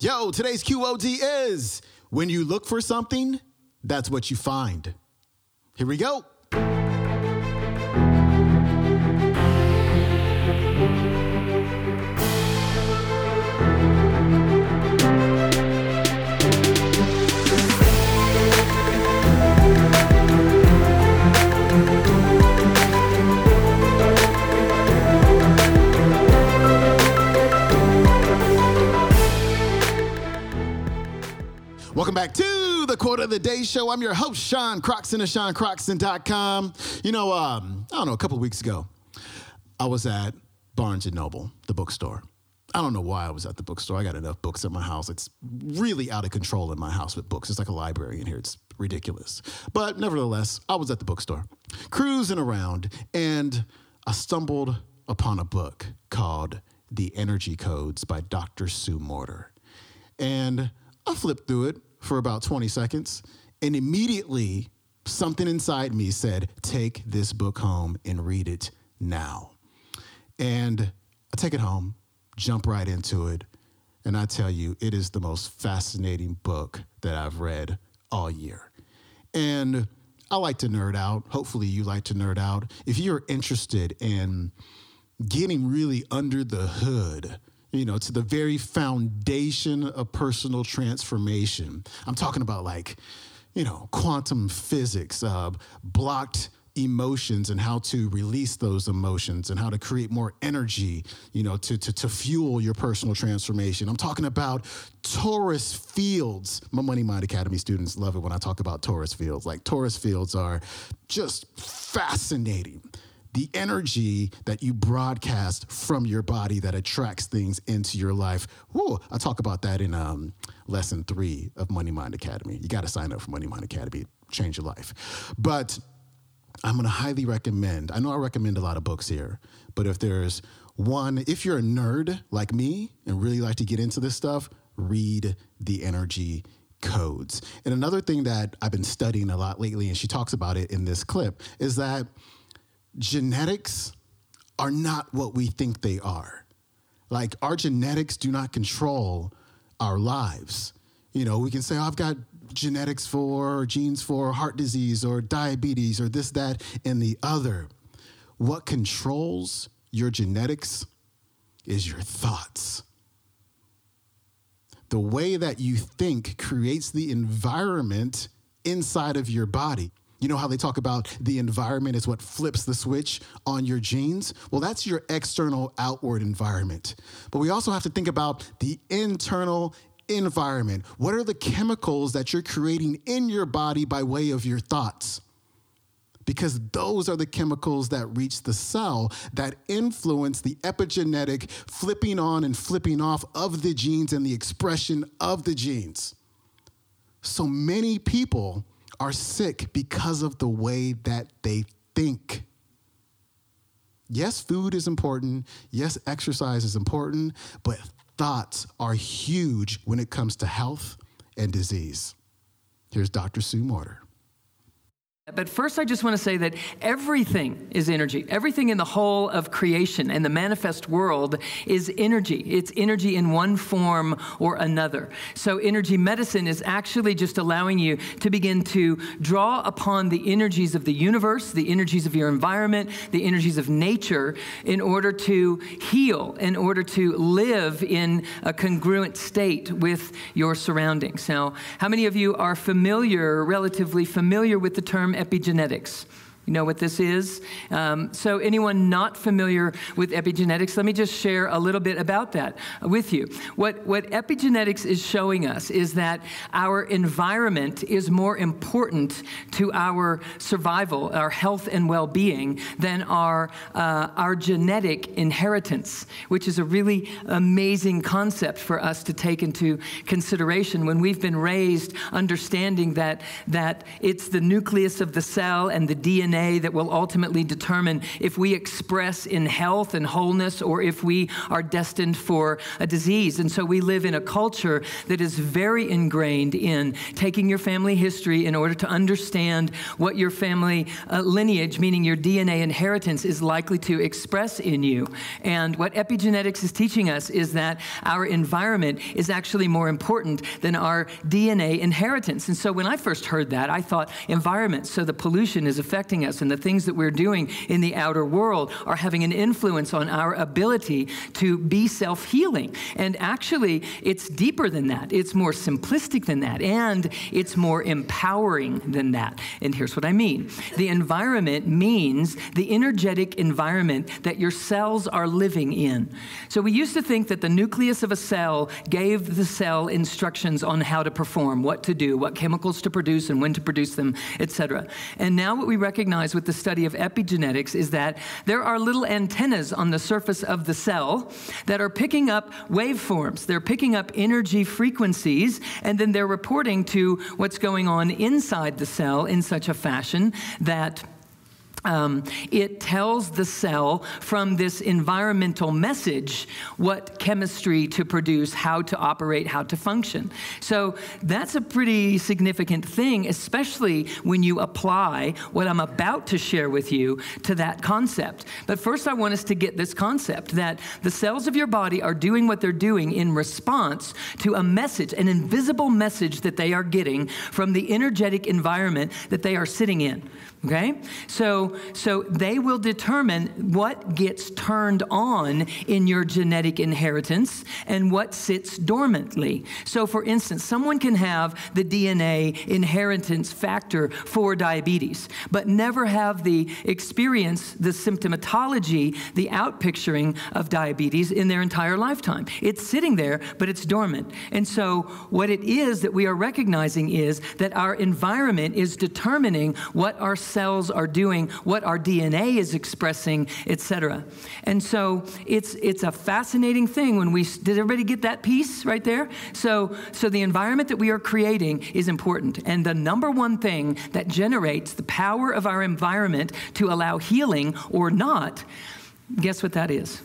Yo, today's QOD is when you look for something, that's what you find. Here we go. Quote of the Day Show. I'm your host, Sean Croxton of SeanCroxton.com. You know, um, I don't know, a couple weeks ago, I was at Barnes & Noble, the bookstore. I don't know why I was at the bookstore. I got enough books at my house. It's really out of control in my house with books. It's like a library in here. It's ridiculous. But nevertheless, I was at the bookstore, cruising around, and I stumbled upon a book called The Energy Codes by Dr. Sue Morter. And I flipped through it for about 20 seconds, and immediately something inside me said, Take this book home and read it now. And I take it home, jump right into it, and I tell you, it is the most fascinating book that I've read all year. And I like to nerd out. Hopefully, you like to nerd out. If you're interested in getting really under the hood, you know, to the very foundation of personal transformation. I'm talking about like, you know, quantum physics, uh, blocked emotions and how to release those emotions and how to create more energy, you know, to, to, to fuel your personal transformation. I'm talking about torus fields. My Money Mind Academy students love it when I talk about torus fields. Like torus fields are just fascinating the energy that you broadcast from your body that attracts things into your life. Whew, I talk about that in um, lesson three of Money Mind Academy. You got to sign up for Money Mind Academy, change your life. But I'm going to highly recommend, I know I recommend a lot of books here, but if there's one, if you're a nerd like me and really like to get into this stuff, read The Energy Codes. And another thing that I've been studying a lot lately, and she talks about it in this clip, is that genetics are not what we think they are. Like our genetics do not control our lives. You know, we can say, oh, I've got genetics for, genes for heart disease or diabetes or this, that, and the other. What controls your genetics is your thoughts. The way that you think creates the environment inside of your body. You know how they talk about the environment is what flips the switch on your genes? Well, that's your external outward environment. But we also have to think about the internal environment. What are the chemicals that you're creating in your body by way of your thoughts? Because those are the chemicals that reach the cell that influence the epigenetic flipping on and flipping off of the genes and the expression of the genes. So many people are sick because of the way that they think. Yes, food is important. Yes, exercise is important, but thoughts are huge when it comes to health and disease. Here's Dr. Sue Morter. But first, I just want to say that everything is energy. Everything in the whole of creation and the manifest world is energy. It's energy in one form or another. So, energy medicine is actually just allowing you to begin to draw upon the energies of the universe, the energies of your environment, the energies of nature, in order to heal, in order to live in a congruent state with your surroundings. Now, how many of you are familiar, relatively familiar with the term epigenetics. You know what this is? Um, so, anyone not familiar with epigenetics, let me just share a little bit about that with you. What, what epigenetics is showing us is that our environment is more important to our survival, our health and well being, than our, uh, our genetic inheritance, which is a really amazing concept for us to take into consideration when we've been raised understanding that, that it's the nucleus of the cell and the DNA DNA that will ultimately determine if we express in health and wholeness or if we are destined for a disease. And so we live in a culture that is very ingrained in taking your family history in order to understand what your family uh, lineage, meaning your DNA inheritance, is likely to express in you. And what epigenetics is teaching us is that our environment is actually more important than our DNA inheritance. And so when I first heard that, I thought environment, so the pollution is affecting us and the things that we're doing in the outer world are having an influence on our ability to be self healing. And actually, it's deeper than that, it's more simplistic than that, and it's more empowering than that. And here's what I mean the environment means the energetic environment that your cells are living in. So we used to think that the nucleus of a cell gave the cell instructions on how to perform, what to do, what chemicals to produce and when to produce them, etc. And now what we recognize with the study of epigenetics is that there are little antennas on the surface of the cell that are picking up waveforms. They're picking up energy frequencies and then they're reporting to what's going on inside the cell in such a fashion that um, it tells the cell from this environmental message what chemistry to produce, how to operate, how to function. So that's a pretty significant thing, especially when you apply what I'm about to share with you to that concept. But first, I want us to get this concept that the cells of your body are doing what they're doing in response to a message, an invisible message that they are getting from the energetic environment that they are sitting in. Okay? So, so they will determine what gets turned on in your genetic inheritance and what sits dormantly. So, for instance, someone can have the DNA inheritance factor for diabetes, but never have the experience, the symptomatology, the outpicturing of diabetes in their entire lifetime. It's sitting there, but it's dormant. And so, what it is that we are recognizing is that our environment is determining what our cells are doing, what our DNA is expressing, etc. And so it's it's a fascinating thing when we did everybody get that piece right there? So so the environment that we are creating is important. And the number one thing that generates the power of our environment to allow healing or not, guess what that is?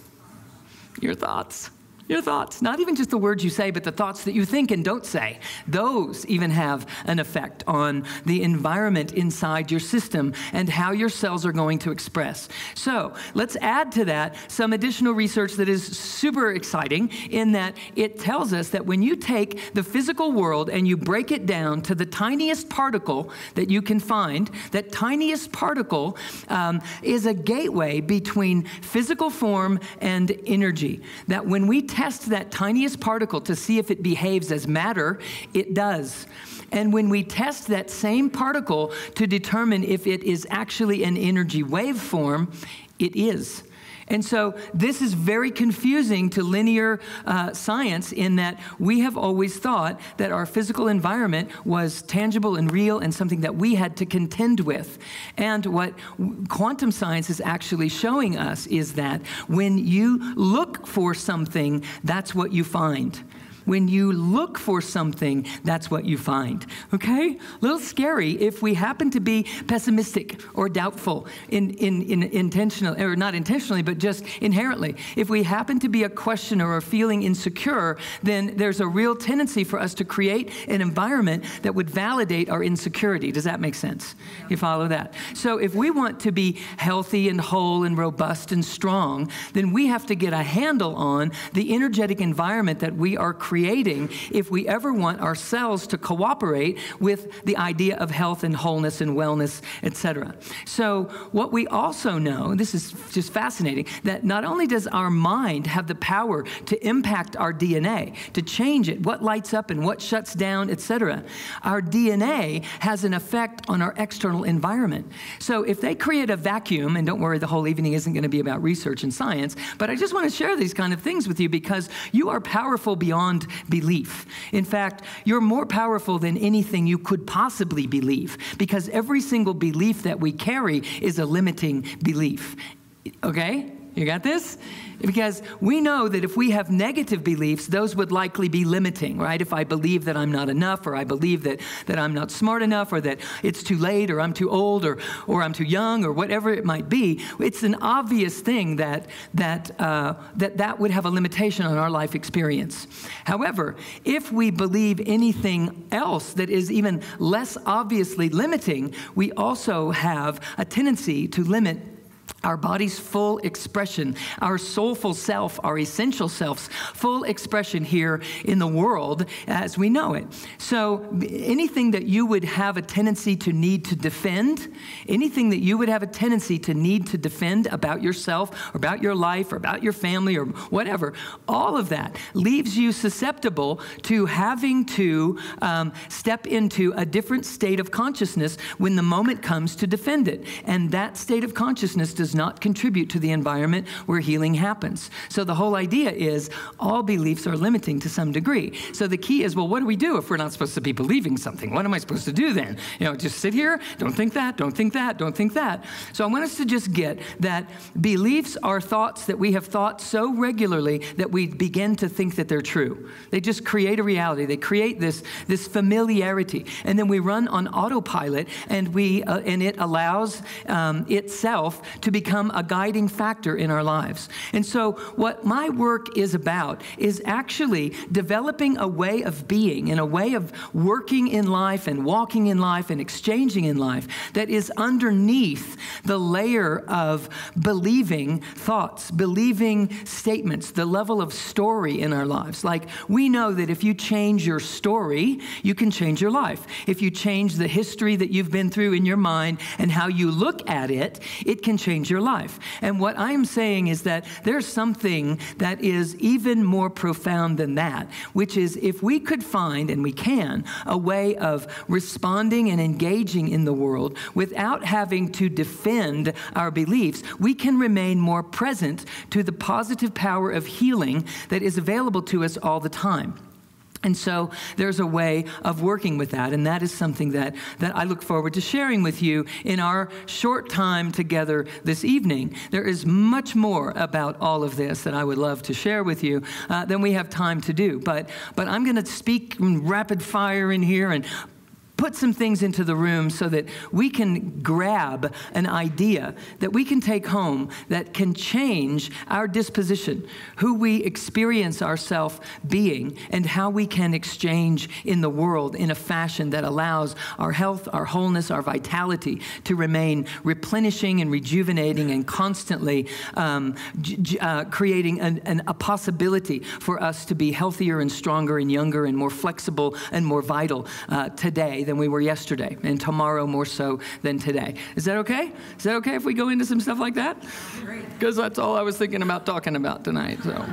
Your thoughts. Your thoughts, not even just the words you say, but the thoughts that you think and don't say. Those even have an effect on the environment inside your system and how your cells are going to express. So let's add to that some additional research that is super exciting in that it tells us that when you take the physical world and you break it down to the tiniest particle that you can find, that tiniest particle um, is a gateway between physical form and energy. That when we test that tiniest particle to see if it behaves as matter, it does. And when we test that same particle to determine if it is actually an energy waveform, it is. And so this is very confusing to linear uh, science in that we have always thought that our physical environment was tangible and real and something that we had to contend with. And what quantum science is actually showing us is that when you look for something, that's what you find. When you look for something, that's what you find. Okay? A little scary if we happen to be pessimistic or doubtful in, in, in intentional, or not intentionally, but just inherently. If we happen to be a questioner or feeling insecure, then there's a real tendency for us to create an environment that would validate our insecurity. Does that make sense? You follow that? So if we want to be healthy and whole and robust and strong, then we have to get a handle on the energetic environment that we are creating creating if we ever want ourselves to cooperate with the idea of health and wholeness and wellness, etc. So, what we also know, this is just fascinating, that not only does our mind have the power to impact our DNA, to change it, what lights up and what shuts down, etc., our DNA has an effect on our external environment. So, if they create a vacuum, and don't worry, the whole evening isn't going to be about research and science, but I just want to share these kind of things with you because you are powerful beyond belief. In fact, you're more powerful than anything you could possibly believe because every single belief that we carry is a limiting belief. Okay? You got this? Because we know that if we have negative beliefs, those would likely be limiting, right? If I believe that I'm not enough, or I believe that, that I'm not smart enough, or that it's too late, or I'm too old, or, or I'm too young, or whatever it might be, it's an obvious thing that that, uh, that that would have a limitation on our life experience. However, if we believe anything else that is even less obviously limiting, we also have a tendency to limit our body's full expression, our soulful self, our essential self's full expression here in the world as we know it. So, anything that you would have a tendency to need to defend, anything that you would have a tendency to need to defend about yourself, or about your life, or about your family, or whatever, all of that leaves you susceptible to having to um, step into a different state of consciousness when the moment comes to defend it. And that state of consciousness does not contribute to the environment where healing happens. So the whole idea is all beliefs are limiting to some degree. So the key is well, what do we do if we're not supposed to be believing something? What am I supposed to do then? You know, just sit here, don't think that, don't think that, don't think that. So I want us to just get that beliefs are thoughts that we have thought so regularly that we begin to think that they're true. They just create a reality. They create this, this familiarity. And then we run on autopilot and, we, uh, and it allows um, itself to become a guiding factor in our lives. And so, what my work is about is actually developing a way of being and a way of working in life and walking in life and exchanging in life that is underneath the layer of believing thoughts, believing statements, the level of story in our lives. Like, we know that if you change your story, you can change your life. If you change the history that you've been through in your mind and how you look at it, it can change change your life. And what I'm saying is that there's something that is even more profound than that, which is if we could find, and we can, a way of responding and engaging in the world without having to defend our beliefs, we can remain more present to the positive power of healing that is available to us all the time. And so there's a way of working with that, and that is something that, that I look forward to sharing with you in our short time together this evening. There is much more about all of this that I would love to share with you uh, than we have time to do. But, but I'm going to speak rapid fire in here and put some things into the room so that we can grab an idea that we can take home that can change our disposition, who we experience ourselves being, and how we can exchange in the world in a fashion that allows our health, our wholeness, our vitality to remain replenishing and rejuvenating and constantly um, uh, creating an, an, a possibility for us to be healthier and stronger and younger and more flexible and more vital uh, today than we were yesterday, and tomorrow more so than today. Is that okay? Is that okay if we go into some stuff like that? Because that's all I was thinking about talking about tonight. So.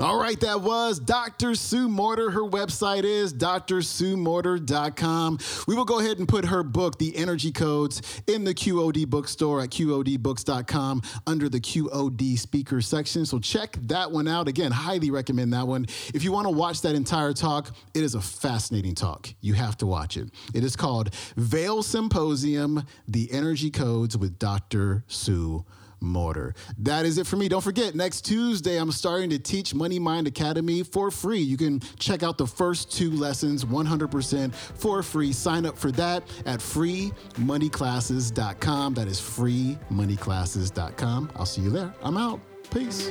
All right, that was Dr. Sue Morter. Her website is drsuemorter.com. We will go ahead and put her book, The Energy Codes, in the QOD bookstore at QODbooks.com under the QOD speaker section. So check that one out. Again, highly recommend that one. If you want to watch that entire talk, it is a fascinating talk. You have to watch it. It is called Vail Symposium The Energy Codes with Dr. Sue Morter. That is it for me. Don't forget, next Tuesday, I'm starting to teach Money Mind Academy for free. You can check out the first two lessons 100% for free. Sign up for that at freemoneyclasses.com. That is freemoneyclasses.com. I'll see you there. I'm out. Peace.